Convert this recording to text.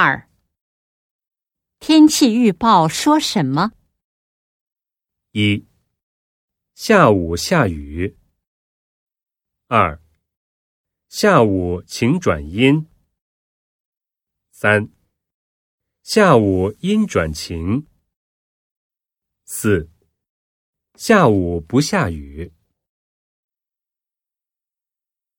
二。天气预报说什么？一。下午下雨。二。下午晴转阴。三。下午阴转晴。四。下午不下雨。